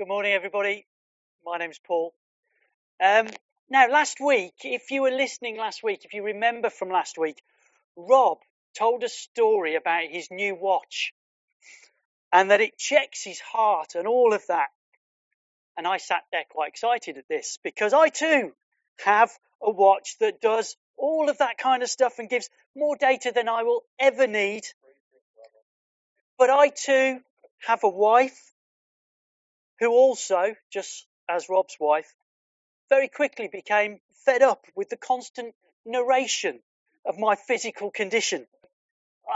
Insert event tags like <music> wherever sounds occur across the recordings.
Good morning, everybody. My name's Paul. Um, now, last week, if you were listening last week, if you remember from last week, Rob told a story about his new watch and that it checks his heart and all of that. And I sat there quite excited at this because I too have a watch that does all of that kind of stuff and gives more data than I will ever need. But I too have a wife who also, just as Rob's wife, very quickly became fed up with the constant narration of my physical condition.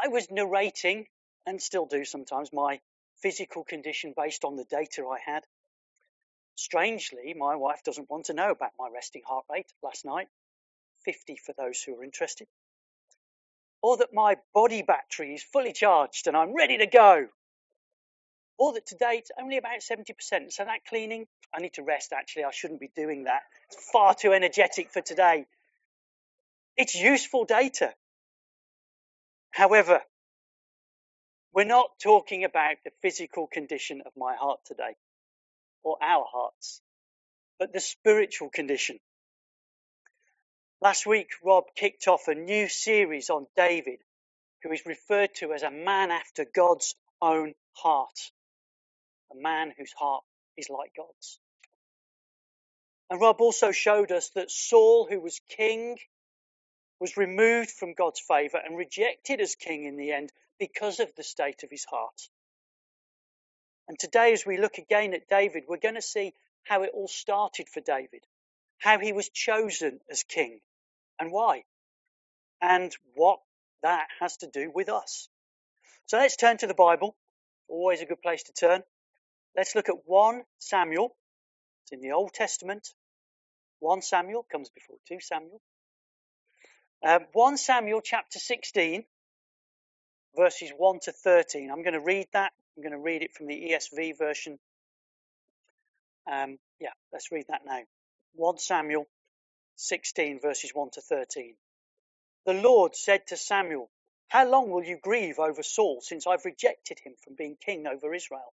I was narrating, and still do sometimes, my physical condition based on the data I had. Strangely, my wife doesn't want to know about my resting heart rate last night, 50 for those who are interested, or that my body battery is fully charged and I'm ready to go, or that to date, only about 70%. So that cleaning, I need to rest actually, I shouldn't be doing that. It's far too energetic for today. It's useful data. However, we're not talking about the physical condition of my heart today or our hearts, but the spiritual condition. Last week, Rob kicked off a new series on David, who is referred to as a man after God's own heart, a man whose heart is like God's. And Rob also showed us that Saul, who was king, was removed from God's favour and rejected as king in the end because of the state of his heart. And today, as we look again at David, we're going to see how it all started for David, how he was chosen as king, and why, and what that has to do with us. So let's turn to the Bible. Always a good place to turn. Let's look at 1 Samuel. It's in the Old Testament. 1 Samuel comes before 2 Samuel. Um, 1 Samuel chapter 16, verses 1 to 13. I'm going to read that I'm going to read it from the ESV version. Um, yeah, let's read that now. 1 Samuel 16, verses 1 to 13. The Lord said to Samuel, How long will you grieve over Saul, since I've rejected him from being king over Israel?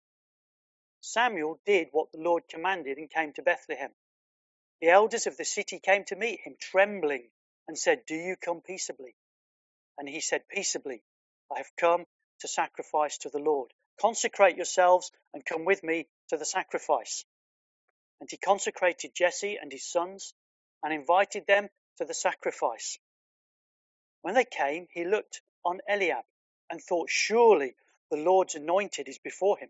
Samuel did what the Lord commanded and came to Bethlehem. The elders of the city came to meet him, trembling, and said, Do you come peaceably? And he said, Peaceably, I have come to sacrifice to the Lord. Consecrate yourselves and come with me to the sacrifice. And he consecrated Jesse and his sons and invited them to the sacrifice. When they came, he looked on Eliab and thought, Surely the Lord's anointed is before him.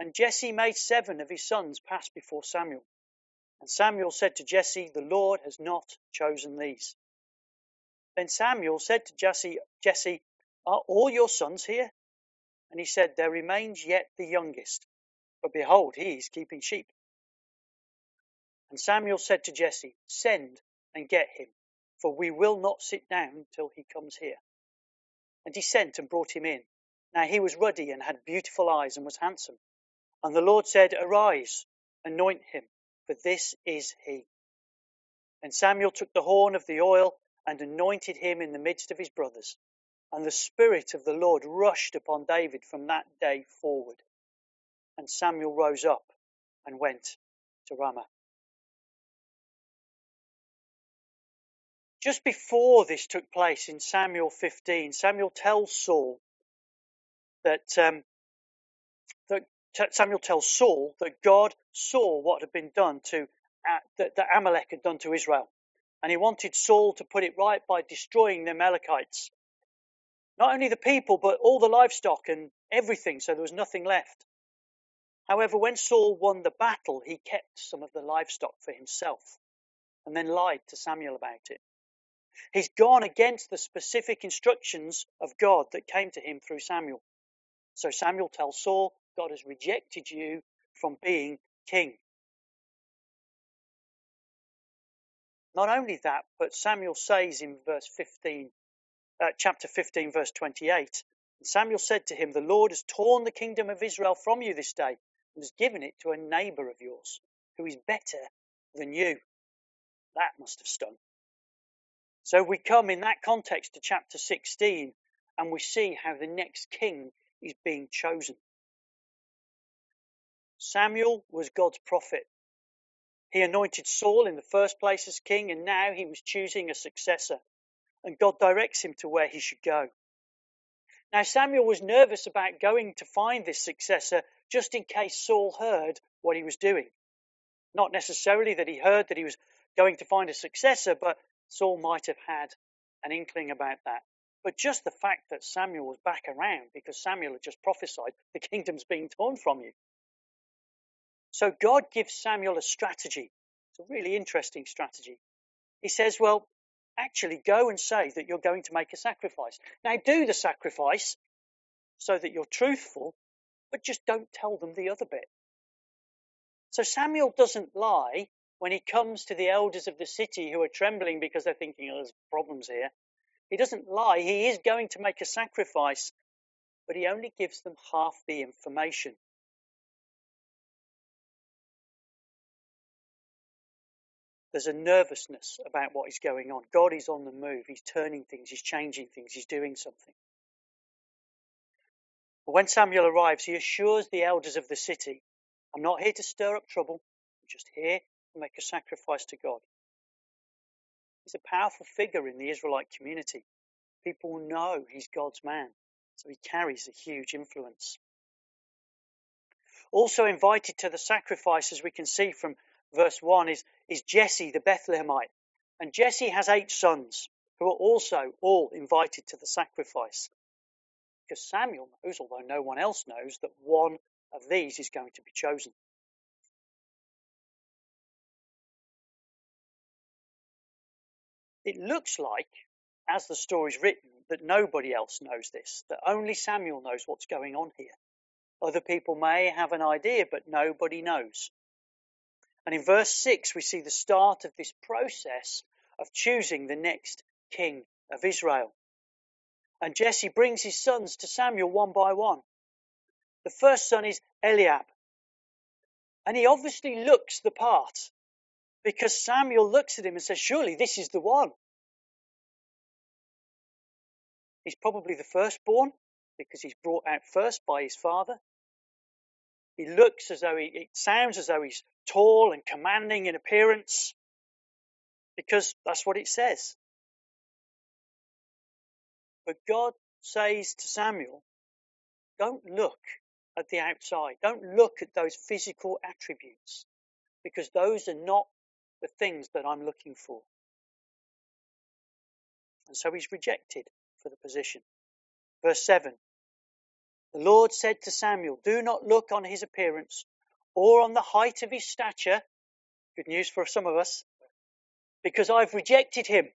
And Jesse made seven of his sons pass before Samuel. And Samuel said to Jesse, The Lord has not chosen these. Then Samuel said to Jesse, Jesse, Are all your sons here? And he said, There remains yet the youngest, but behold, he is keeping sheep. And Samuel said to Jesse, Send and get him, for we will not sit down till he comes here. And he sent and brought him in. Now he was ruddy and had beautiful eyes and was handsome. And the Lord said, Arise, anoint him, for this is he. And Samuel took the horn of the oil and anointed him in the midst of his brothers. And the Spirit of the Lord rushed upon David from that day forward. And Samuel rose up and went to Ramah. Just before this took place in Samuel 15, Samuel tells Saul that, um, that Samuel tells Saul that God saw what had been done to uh, that, that Amalek had done to Israel. And he wanted Saul to put it right by destroying the Amalekites. Not only the people, but all the livestock and everything, so there was nothing left. However, when Saul won the battle, he kept some of the livestock for himself and then lied to Samuel about it. He's gone against the specific instructions of God that came to him through Samuel. So Samuel tells Saul, God has rejected you from being king. Not only that, but Samuel says in verse 15, uh, chapter 15, verse 28, Samuel said to him, The Lord has torn the kingdom of Israel from you this day and has given it to a neighbor of yours who is better than you. That must have stung. So we come in that context to chapter 16 and we see how the next king is being chosen. Samuel was God's prophet. He anointed Saul in the first place as king, and now he was choosing a successor, and God directs him to where he should go. Now, Samuel was nervous about going to find this successor just in case Saul heard what he was doing. Not necessarily that he heard that he was going to find a successor, but Saul might have had an inkling about that. But just the fact that Samuel was back around because Samuel had just prophesied the kingdom's being torn from you. So God gives Samuel a strategy. It's a really interesting strategy. He says, Well, actually go and say that you're going to make a sacrifice. Now do the sacrifice so that you're truthful, but just don't tell them the other bit. So Samuel doesn't lie when he comes to the elders of the city who are trembling because they're thinking, oh, there's problems here. He doesn't lie. He is going to make a sacrifice, but he only gives them half the information. There's a nervousness about what is going on. God is on the move. He's turning things. He's changing things. He's doing something. But when Samuel arrives, he assures the elders of the city, I'm not here to stir up trouble. I'm just here to make a sacrifice to God. He's a powerful figure in the Israelite community. People know he's God's man, so he carries a huge influence. Also invited to the sacrifice, as we can see from verse 1 is, is Jesse the Bethlehemite. And Jesse has eight sons who are also all invited to the sacrifice. Because Samuel knows, although no one else knows, that one of these is going to be chosen. It looks like, as the story's written, that nobody else knows this, that only Samuel knows what's going on here. Other people may have an idea, but nobody knows. And in verse 6, we see the start of this process of choosing the next king of Israel. And Jesse brings his sons to Samuel one by one. The first son is Eliab. And he obviously looks the part because Samuel looks at him and says, Surely this is the one. He's probably the firstborn because he's brought out first by his father. He looks as though he, it sounds as though he's tall and commanding in appearance because that's what it says. But God says to Samuel, don't look at the outside. Don't look at those physical attributes because those are not the things that I'm looking for. And so he's rejected for the position. Verse 7 The Lord said to Samuel, Do not look on his appearance or on the height of his stature. Good news for some of us. Because I've rejected him.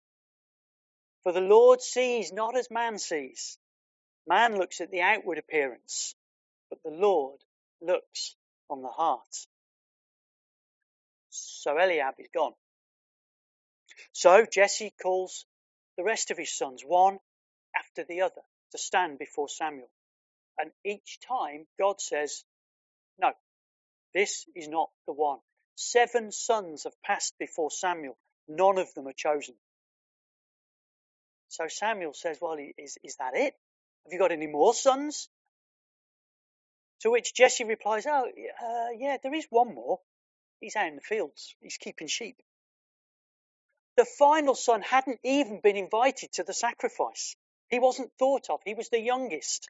For the Lord sees not as man sees. Man looks at the outward appearance, but the Lord looks on the heart. So Eliab is gone. So Jesse calls the rest of his sons, one after the other, to stand before Samuel. And each time God says, No, this is not the one. Seven sons have passed before Samuel. None of them are chosen. So Samuel says, Well, is, is that it? Have you got any more sons? To which Jesse replies, Oh, uh, yeah, there is one more. He's out in the fields, he's keeping sheep. The final son hadn't even been invited to the sacrifice. He wasn't thought of. He was the youngest.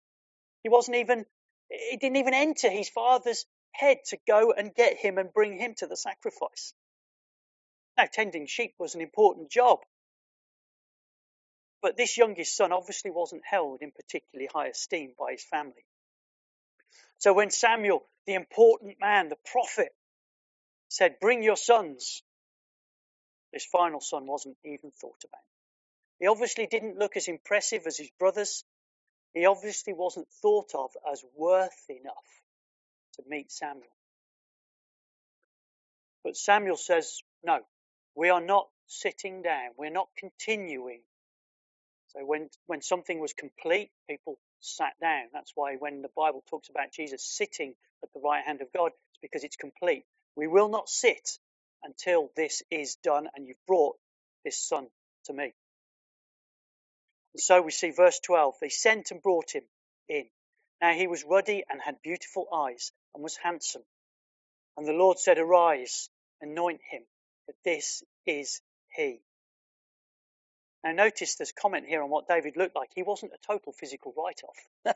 He wasn't even, it didn't even enter his father's head to go and get him and bring him to the sacrifice. Now, tending sheep was an important job. But this youngest son obviously wasn't held in particularly high esteem by his family. So when Samuel, the important man, the prophet, said, Bring your sons, this final son wasn't even thought about. He obviously didn't look as impressive as his brothers. He obviously wasn't thought of as worth enough to meet Samuel. But Samuel says, No, we are not sitting down. We're not continuing. So when, when something was complete, people sat down. That's why when the Bible talks about Jesus sitting at the right hand of God, it's because it's complete. We will not sit until this is done and you've brought this son to me. And so we see verse 12. They sent and brought him in. Now he was ruddy and had beautiful eyes and was handsome. And the Lord said, Arise, anoint him, for this is he. Now, notice this comment here on what David looked like. He wasn't a total physical write off. <laughs>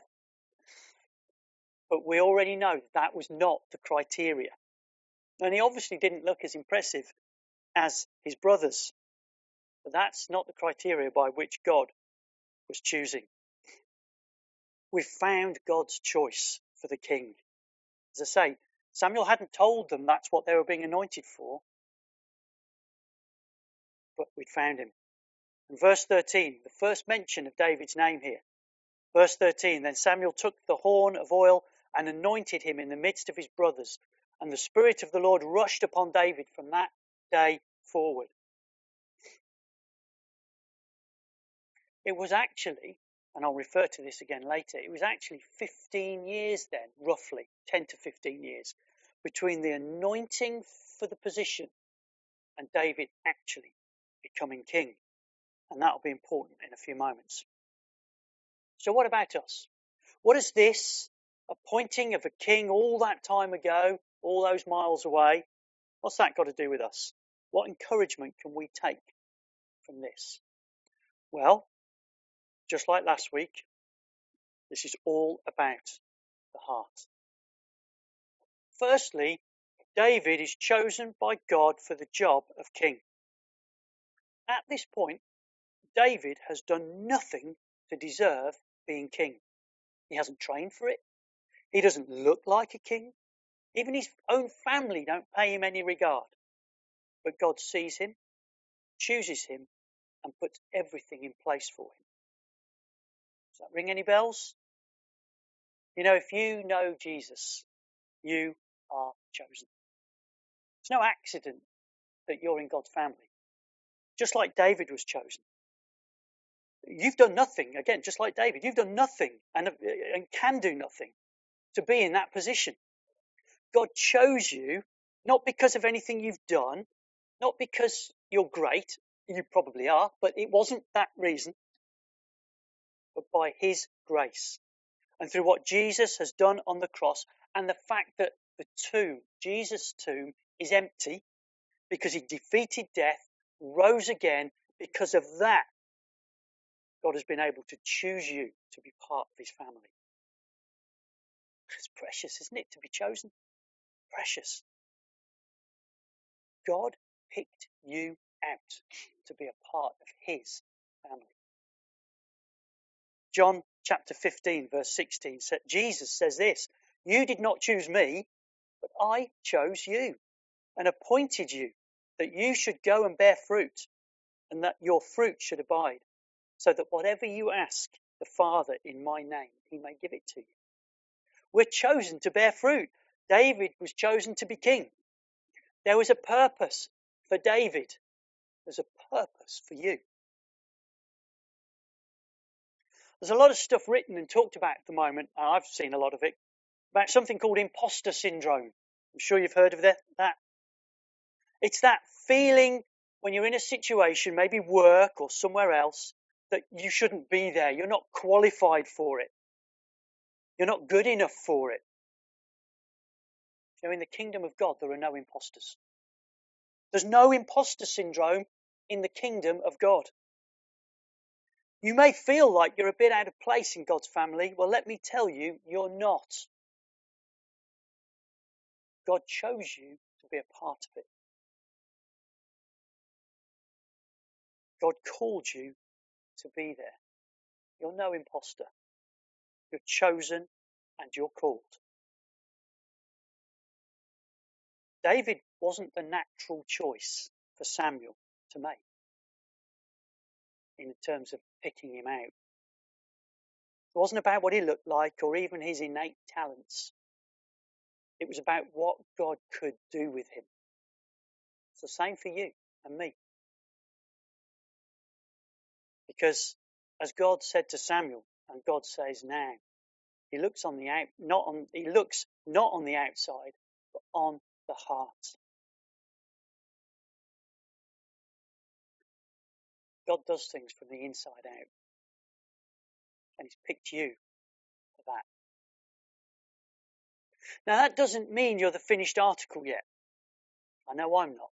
but we already know that, that was not the criteria. And he obviously didn't look as impressive as his brothers. But that's not the criteria by which God was choosing. We've found God's choice for the king. As I say, Samuel hadn't told them that's what they were being anointed for, but we'd found him. In verse 13, the first mention of David's name here. Verse 13, then Samuel took the horn of oil and anointed him in the midst of his brothers, and the Spirit of the Lord rushed upon David from that day forward. It was actually, and I'll refer to this again later, it was actually 15 years then, roughly 10 to 15 years, between the anointing for the position and David actually becoming king. And that'll be important in a few moments. So, what about us? What is this appointing of a king all that time ago, all those miles away? What's that got to do with us? What encouragement can we take from this? Well, just like last week, this is all about the heart. Firstly, David is chosen by God for the job of king. At this point, David has done nothing to deserve being king. He hasn't trained for it. He doesn't look like a king. Even his own family don't pay him any regard. But God sees him, chooses him, and puts everything in place for him. Does that ring any bells? You know, if you know Jesus, you are chosen. It's no accident that you're in God's family. Just like David was chosen. You've done nothing, again, just like David, you've done nothing and, uh, and can do nothing to be in that position. God chose you not because of anything you've done, not because you're great, you probably are, but it wasn't that reason, but by His grace. And through what Jesus has done on the cross and the fact that the tomb, Jesus' tomb, is empty because He defeated death, rose again. Because of that, God has been able to choose you to be part of His family. It's precious, isn't it, to be chosen? Precious. God picked you out to be a part of his family. John chapter 15, verse 16, said, Jesus says this You did not choose me, but I chose you and appointed you that you should go and bear fruit, and that your fruit should abide, so that whatever you ask the Father in my name, he may give it to you. We're chosen to bear fruit. David was chosen to be king. There was a purpose for David. There's a purpose for you. There's a lot of stuff written and talked about at the moment, and I've seen a lot of it, about something called imposter syndrome. I'm sure you've heard of that. It's that feeling when you're in a situation, maybe work or somewhere else, that you shouldn't be there. You're not qualified for it. You're not good enough for it. You know, in the kingdom of God, there are no imposters. There's no imposter syndrome in the kingdom of God. You may feel like you're a bit out of place in God's family. Well, let me tell you, you're not. God chose you to be a part of it. God called you to be there. You're no imposter. You're chosen and you're called. David wasn't the natural choice for Samuel to make in terms of picking him out. It wasn't about what he looked like or even his innate talents. It was about what God could do with him. It's the same for you and me. Because as God said to Samuel, and God says now, he looks on the out, not on, he looks not on the outside, but on the heart. God does things from the inside out. And He's picked you for that. Now, that doesn't mean you're the finished article yet. I know I'm not.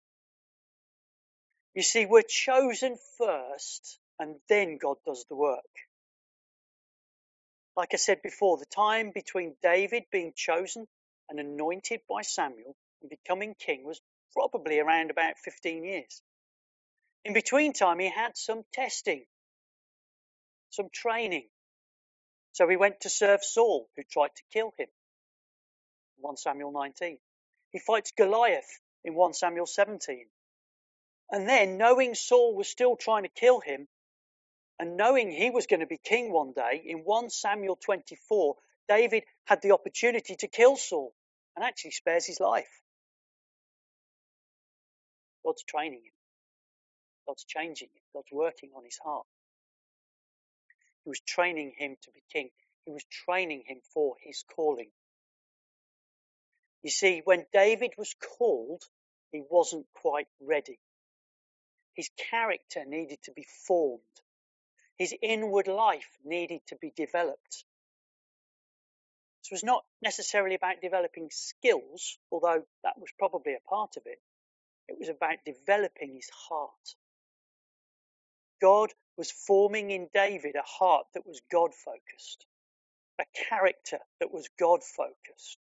You see, we're chosen first, and then God does the work. Like I said before, the time between David being chosen and anointed by Samuel and becoming king was probably around about 15 years. In between time, he had some testing, some training. So he went to serve Saul, who tried to kill him. 1 Samuel 19. He fights Goliath in 1 Samuel 17. And then, knowing Saul was still trying to kill him, and knowing he was going to be king one day, in 1 Samuel 24, David had the opportunity to kill Saul and actually spares his life. God's training him. God's changing him. God's working on his heart. He was training him to be king. He was training him for his calling. You see, when David was called, he wasn't quite ready. His character needed to be formed. His inward life needed to be developed. This was not necessarily about developing skills, although that was probably a part of it. It was about developing his heart. God was forming in David a heart that was God focused, a character that was God focused.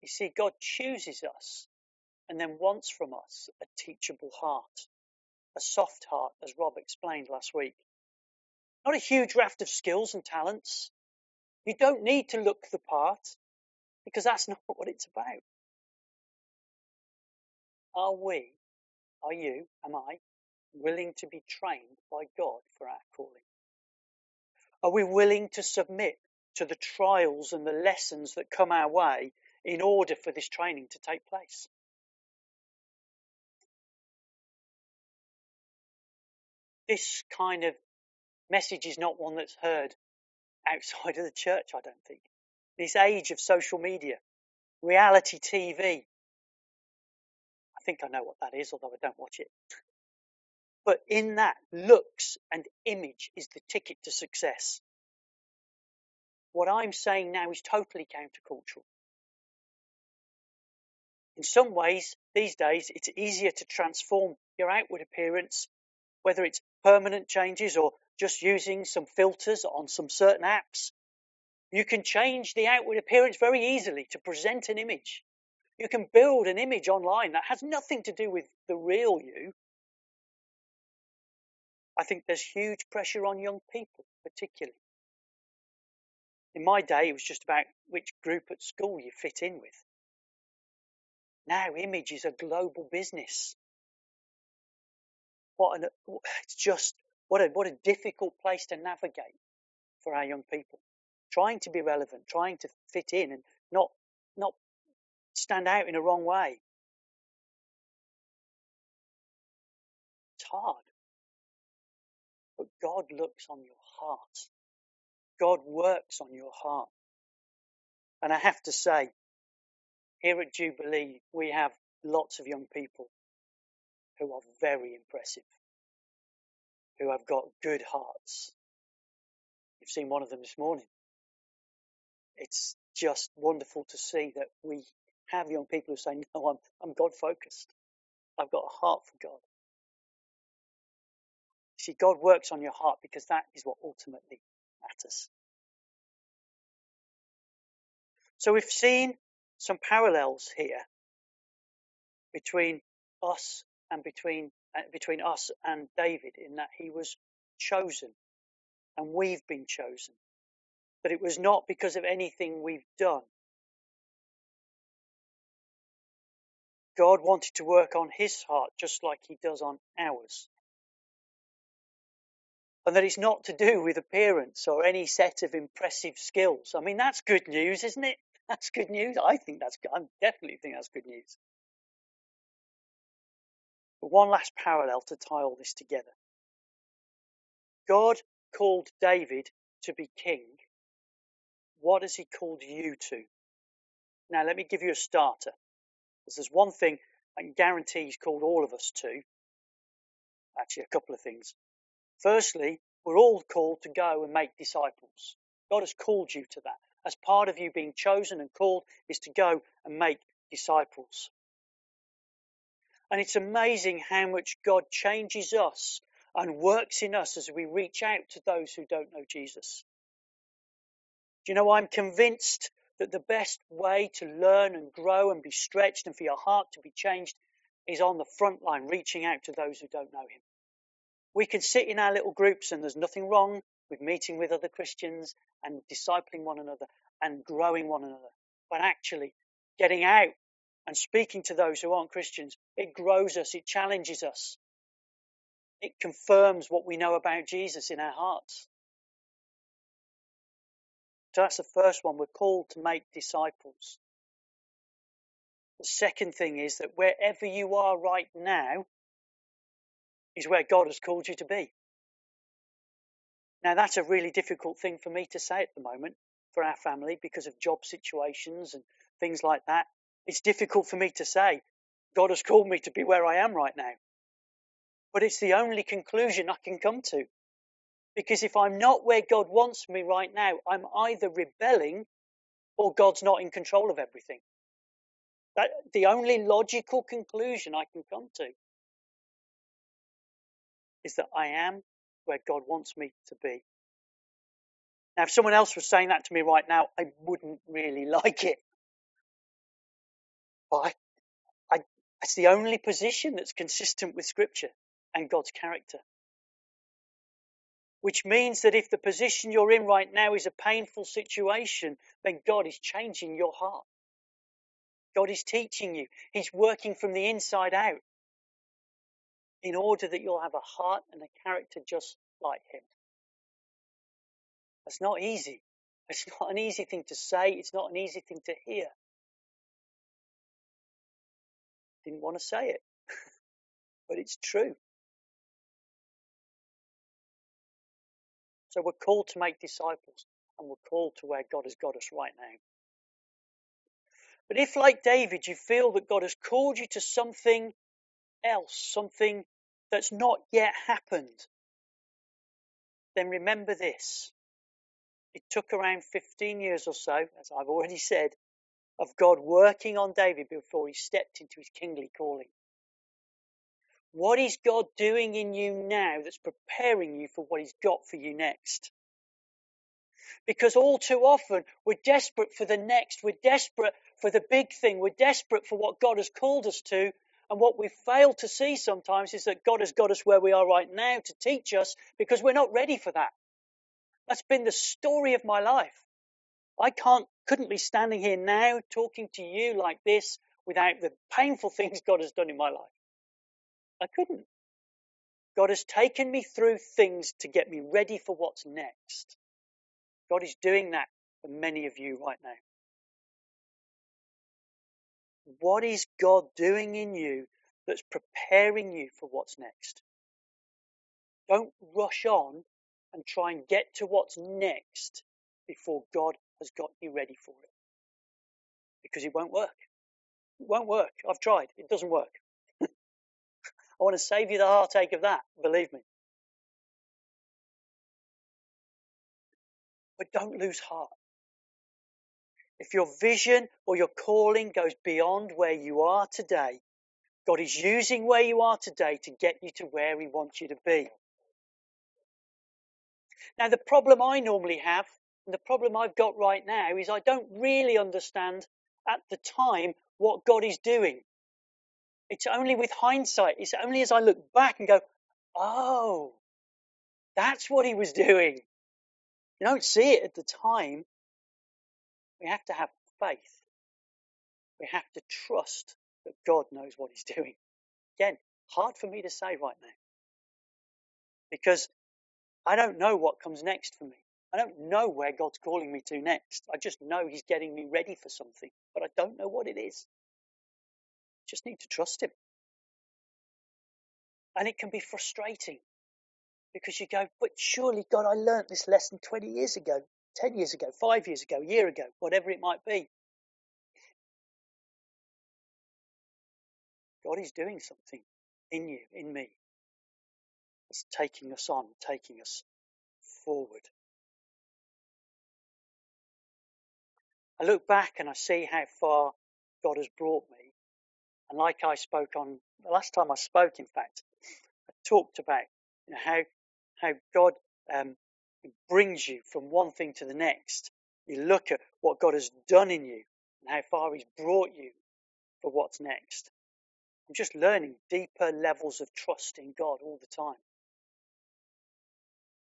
You see, God chooses us and then wants from us a teachable heart, a soft heart, as Rob explained last week. Not a huge raft of skills and talents. You don't need to look the part because that's not <laughs> what it's about. Are we, are you, am I, willing to be trained by God for our calling? Are we willing to submit to the trials and the lessons that come our way in order for this training to take place? This kind of message is not one that's heard outside of the church, I don't think. This age of social media, reality TV. I think I know what that is, although I don't watch it. But in that, looks and image is the ticket to success. What I'm saying now is totally countercultural. In some ways, these days, it's easier to transform your outward appearance, whether it's permanent changes or just using some filters on some certain apps. You can change the outward appearance very easily to present an image. You can build an image online that has nothing to do with the real you. I think there's huge pressure on young people, particularly. In my day, it was just about which group at school you fit in with. Now, image is a global business. What an, it's just what a what a difficult place to navigate for our young people. Trying to be relevant, trying to fit in, and not not stand out in a wrong way. It's hard. God looks on your heart. God works on your heart. And I have to say, here at Jubilee, we have lots of young people who are very impressive, who have got good hearts. You've seen one of them this morning. It's just wonderful to see that we have young people who say, No, I'm, I'm God focused. I've got a heart for God. See, God works on your heart because that is what ultimately matters. So we've seen some parallels here between us and between uh, between us and David in that he was chosen and we've been chosen. But it was not because of anything we've done. God wanted to work on his heart just like he does on ours. And that it's not to do with appearance or any set of impressive skills. I mean, that's good news, isn't it? <laughs> That's good news. I think that's good. I definitely think that's good news. But one last parallel to tie all this together. God called David to be king. What has he called you to? Now, let me give you a starter. Because there's one thing I can guarantee he's called all of us to. Actually, a couple of things. Firstly, we're all called to go and make disciples. God has called you to that as part of you being chosen and called is to go and make disciples. And it's amazing how much God changes us and works in us as we reach out to those who don't know Jesus. Do you know, I'm convinced that the best way to learn and grow and be stretched and for your heart to be changed is on the front line, reaching out to those who don't know Him. We can sit in our little groups and there's nothing wrong with meeting with other Christians and discipling one another and growing one another. But actually, getting out and speaking to those who aren't Christians, it grows us, it challenges us, it confirms what we know about Jesus in our hearts. So that's the first one. We're called to make disciples. The second thing is that wherever you are right now is where God has called you to be. Now, that's a really difficult thing for me to say at the moment for our family because of job situations and things like that. It's difficult for me to say, God has called me to be where I am right now. But it's the only conclusion I can come to. Because if I'm not where God wants me right now, I'm either rebelling or God's not in control of everything. That the only logical conclusion I can come to is that I am where God wants me to be. Now, if someone else was saying that to me right now, I wouldn't really <laughs> like it. But I, I, it's the only position that's consistent with Scripture and God's character. Which means that if the position you're in right now is a painful situation, then God is changing your heart. God is teaching you. He's working from the inside out in order that you'll have a heart and a character just like him. That's not easy. <laughs> It's not an easy thing to say. It's not an easy thing to hear. Didn't want to say it, <laughs> but it's true. So we're called to make disciples and we're called to where God has got us right now. But if, like David, you feel that God has called you to something else, something that's not yet happened, then remember this. It took around 15 years or so, as I've already <laughs> said, of God working on David before he stepped into his kingly calling. What is God doing in you now that's preparing you for what he's got for you next? Because all too often we're desperate for the next. We're desperate for the big thing. We're desperate for what God has called us to. And what we fail to see sometimes is that God has got us where we are right now to teach us because we're not ready for that. That's been the story of my life. I can't, couldn't be standing here now talking to you like this without the painful <laughs> things God has done in my life. I couldn't. God has taken me through things to get me ready for what's next. God is doing that for many of you right now. What is God doing in you that's preparing you for what's next? Don't rush on and try and get to what's next before God has got you ready for it. Because it won't work. It won't work. I've tried. It doesn't work. <laughs> I want to save you the heartache of that, believe me. But don't lose heart. If your vision or your calling goes beyond where you are today, God is using where you are today to get you to where He wants you to be. Now, the problem I normally have, and the problem I've got right now, is I don't really understand at the time what God is doing. It's only with hindsight. It's only as I look back and go, oh, that's what he was doing. You don't see it at the time. We have to have faith. We have to trust that God knows what he's doing. Again, hard for me to say right now. Because I don't know what comes next for me. I don't know where God's calling me to next. I just know he's getting me ready for something, but I don't know what it is. I Just need to trust him. And it can be frustrating because you go, but surely God, I learnt this lesson 20 years ago, 10 years ago, five years ago, a year ago, whatever it might be. God is doing something in you, in me. It's taking us on, taking us forward. I look back and I see how far God has brought me. And like I spoke on the last time I spoke, in fact, I talked about you know, how how God um, brings you from one thing to the next. You look at what God has done in you and how far He's brought you for what's next. I'm just learning deeper levels of trust in God all the time.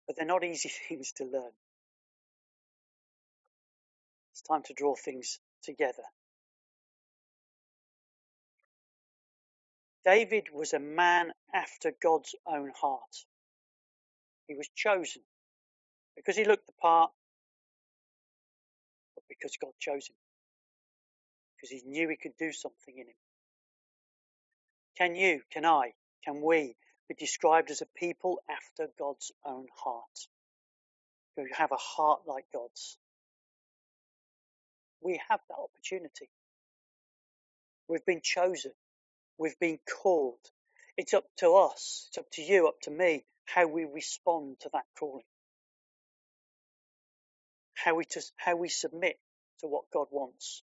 But they're not <laughs> easy things to learn. It's time to draw things together. David was a man after God's own heart. He was chosen because he looked the part, but because God chose him. Because he knew he could do something in him. Can you, can I, can we be described as a people after God's own heart? Who have a heart like God's? We have that opportunity. We've been chosen. We've been called. It's up to us. It's up to you, up to me, how we respond to that calling. How we, to, how we submit to what God wants.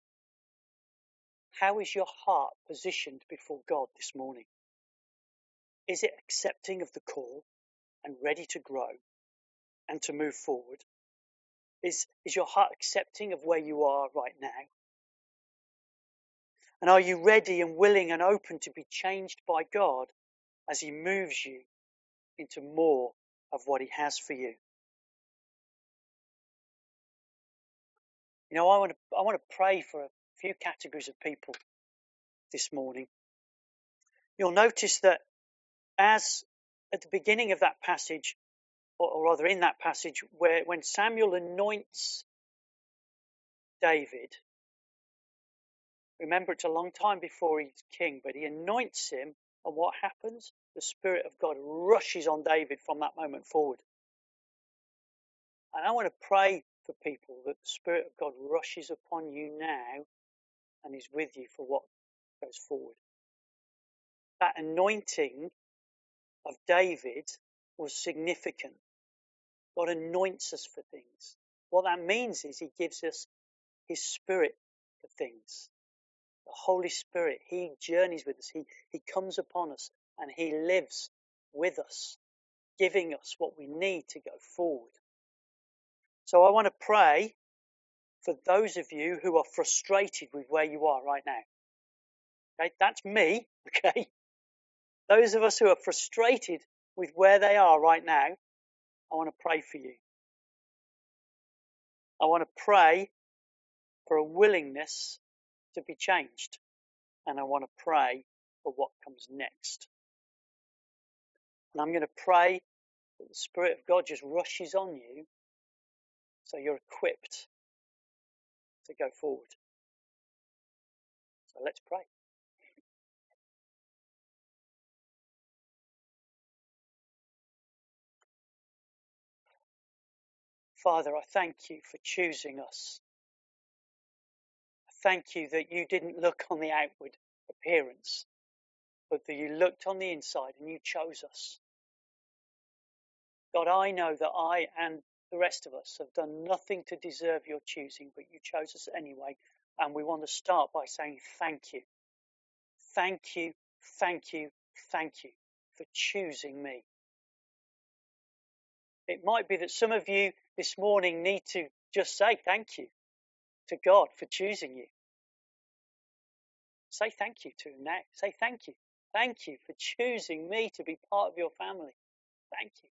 How is your heart positioned before God this morning? Is it accepting of the call and ready to grow and to move forward? Is, is your heart accepting of where you are right now? And are you ready and willing and open to be changed by God as He moves you into more of what He has for you? You know, I want to, I want to pray for a few categories of people this morning. You'll notice that as at the beginning of that passage, or, or rather in that passage, where when Samuel anoints David, remember it's a long time before he's king, but he anoints him, and what happens? The Spirit of God rushes on David from that moment forward. And I want to pray for people that the Spirit of God rushes upon you now and is with you for what goes forward. That anointing of David was significant. God anoints us for things. What that means is He gives us His Spirit for things. The Holy Spirit, He journeys with us. He, he comes upon us and He lives with us, giving us what we need to go forward. So I want to pray for those of you who are frustrated with where you are right now. Okay, that's me. <laughs> Okay, those of us who are frustrated with where they are right now, I want to pray for you. I want to pray for a willingness to be changed. And I want to pray for what comes next. And I'm going to pray that the Spirit of God just rushes on you so you're equipped to go forward. So let's pray. Father, I thank you for choosing us. I thank you that you didn't look on the outward appearance, but that you looked on the inside and you chose us. God, I know that I and the rest of us have done nothing to deserve your choosing, but you chose us anyway. And we want to start by saying thank you. Thank you, thank you, thank you for choosing me. It might be that some of you this morning need to just say thank you to God for choosing you. Say thank you to him now. Say thank you. Thank you for choosing me to be part of your family. Thank you.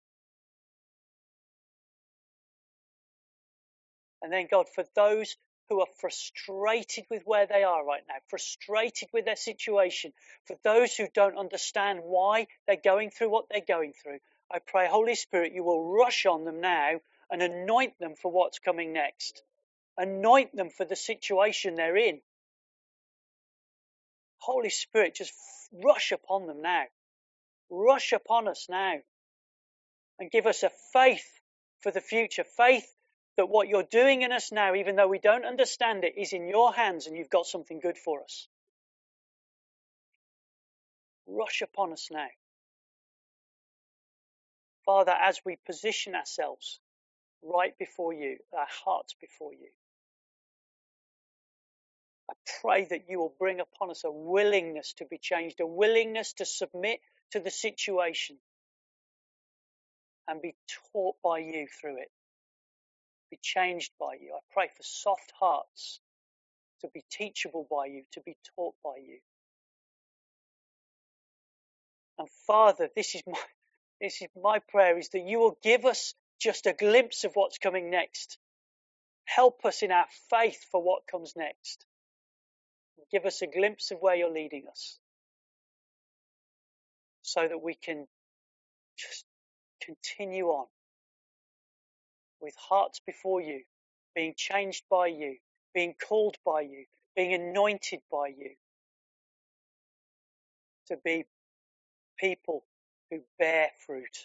And then, God, for those who are frustrated with where they are right now, frustrated with their situation, for those who don't understand why they're going through what they're going through, I pray, Holy Spirit, you will rush on them now and anoint them for what's coming next. Anoint them for the situation they're in. Holy Spirit, just rush upon them now. Rush upon us now. And give us a faith for the future. Faith that what you're doing in us now, even though we don't understand it, is in your hands and you've got something good for us. Rush upon us now. Father, as we position ourselves right before you, our hearts before you, I pray that you will bring upon us a willingness to be changed, a willingness to submit to the situation and be taught by you through it, be changed by you. I pray for soft hearts to be teachable by you, to be taught by you. And Father, this is my <laughs> this is my prayer is that you will give us just a glimpse of what's coming next. Help us in our faith for what comes next. Give us a glimpse of where you're leading us so that we can just continue on with hearts before you, being changed by you, being called by you, being anointed by you to be people who bear fruit.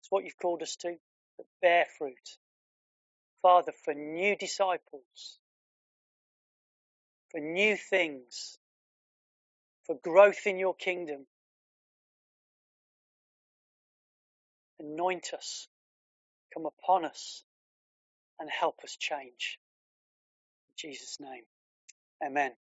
It's what you've called us to, to bear fruit. Father, for new disciples, for new things, for growth in your kingdom. Anoint us, come upon us, and help us change. In Jesus' name, amen.